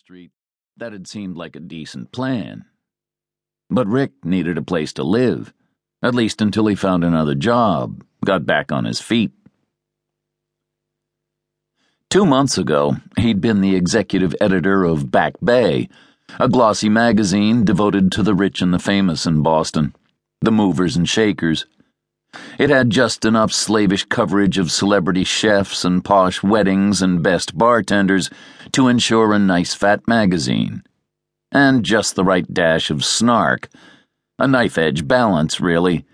Street. That had seemed like a decent plan. But Rick needed a place to live, at least until he found another job, got back on his feet. Two months ago, he'd been the executive editor of Back Bay, a glossy magazine devoted to the rich and the famous in Boston, the movers and shakers. It had just enough slavish coverage of celebrity chefs and posh weddings and best bartenders to ensure a nice fat magazine. And just the right dash of snark, a knife edge balance, really,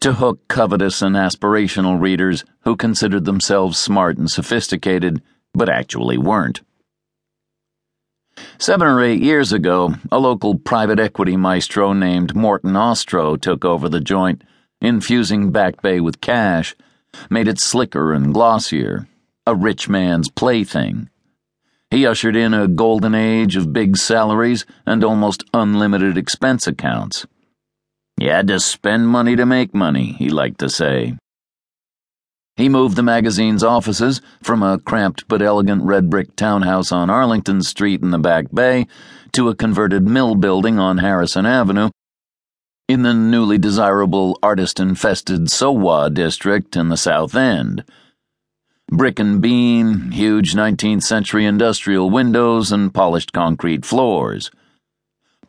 to hook covetous and aspirational readers who considered themselves smart and sophisticated, but actually weren't. Seven or eight years ago, a local private equity maestro named Morton Ostro took over the joint infusing Back Bay with cash, made it slicker and glossier, a rich man's plaything. He ushered in a golden age of big salaries and almost unlimited expense accounts. You had to spend money to make money, he liked to say. He moved the magazine's offices from a cramped but elegant red brick townhouse on Arlington Street in the Back Bay to a converted mill building on Harrison Avenue in the newly desirable artist infested Sowa district in the South End. Brick and beam, huge 19th century industrial windows, and polished concrete floors.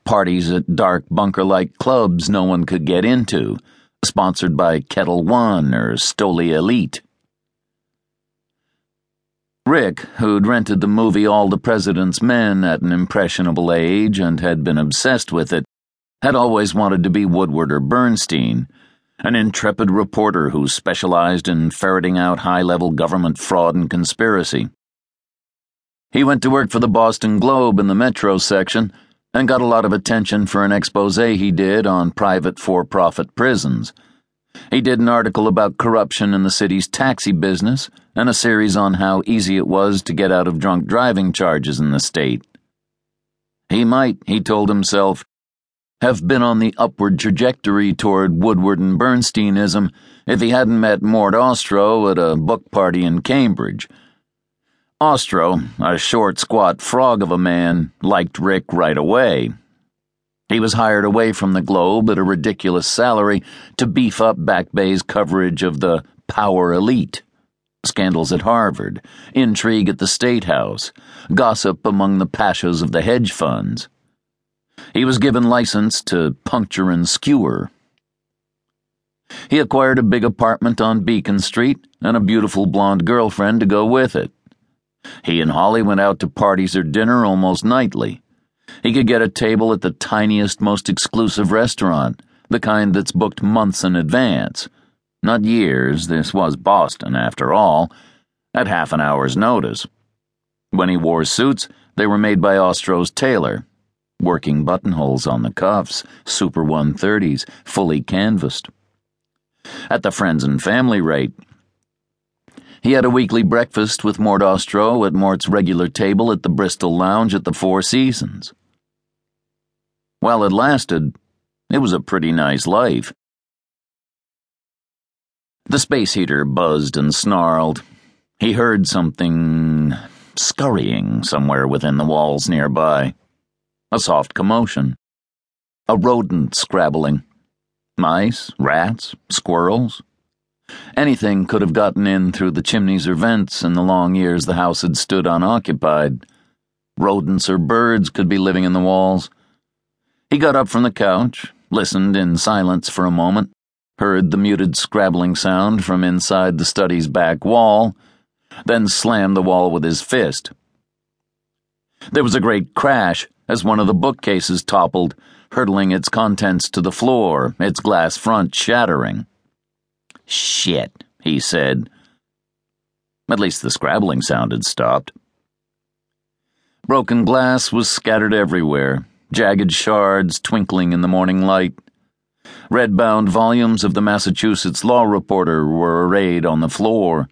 Parties at dark bunker like clubs no one could get into, sponsored by Ketel One or Stoli Elite. Rick, who'd rented the movie All the President's Men at an impressionable age and had been obsessed with it, had always wanted to be Woodward or Bernstein, an intrepid reporter who specialized in ferreting out high level government fraud and conspiracy. He went to work for the Boston Globe in the Metro section and got a lot of attention for an expose he did on private for profit prisons. He did an article about corruption in the city's taxi business and a series on how easy it was to get out of drunk driving charges in the state. He might, he told himself, have been on the upward trajectory toward Woodward and Bernsteinism if he hadn't met Mort Ostro at a book party in Cambridge. Ostro, a short, squat frog of a man, liked Rick right away. He was hired away from the Globe at a ridiculous salary to beef up Back Bay's coverage of the power elite. Scandals at Harvard, intrigue at the State House, gossip among the pashas of the hedge funds. He was given license to puncture and skewer. He acquired a big apartment on Beacon Street and a beautiful blonde girlfriend to go with it. He and Holly went out to parties or dinner almost nightly. He could get a table at the tiniest, most exclusive restaurant, the kind that's booked months in advance. Not years, this was Boston, after all, at half an hour's notice. When he wore suits, they were made by Ostro's tailor, working buttonholes on the cuffs, Super 130s, fully canvassed. At the friends and family rate. He had a weekly breakfast with Mort Ostro at Mort's regular table at the Bristol Lounge at the Four Seasons. While it lasted, it was a pretty nice life. The space heater buzzed and snarled. He heard something scurrying somewhere within the walls nearby a soft commotion, a rodent scrabbling. Mice, rats, squirrels. Anything could have gotten in through the chimneys or vents in the long years the house had stood unoccupied. Rodents or birds could be living in the walls. He got up from the couch, listened in silence for a moment, heard the muted scrabbling sound from inside the study's back wall, then slammed the wall with his fist. There was a great crash as one of the bookcases toppled, hurtling its contents to the floor, its glass front shattering. Shit, he said. At least the scrabbling sound had stopped. Broken glass was scattered everywhere, jagged shards twinkling in the morning light. Red bound volumes of the Massachusetts Law Reporter were arrayed on the floor.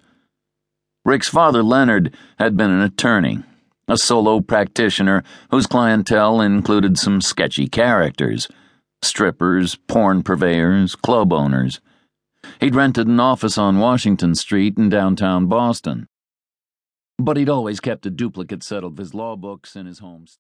Rick's father, Leonard, had been an attorney a solo practitioner whose clientele included some sketchy characters strippers, porn purveyors, club owners. He'd rented an office on Washington Street in downtown Boston. But he'd always kept a duplicate set of his law books in his home.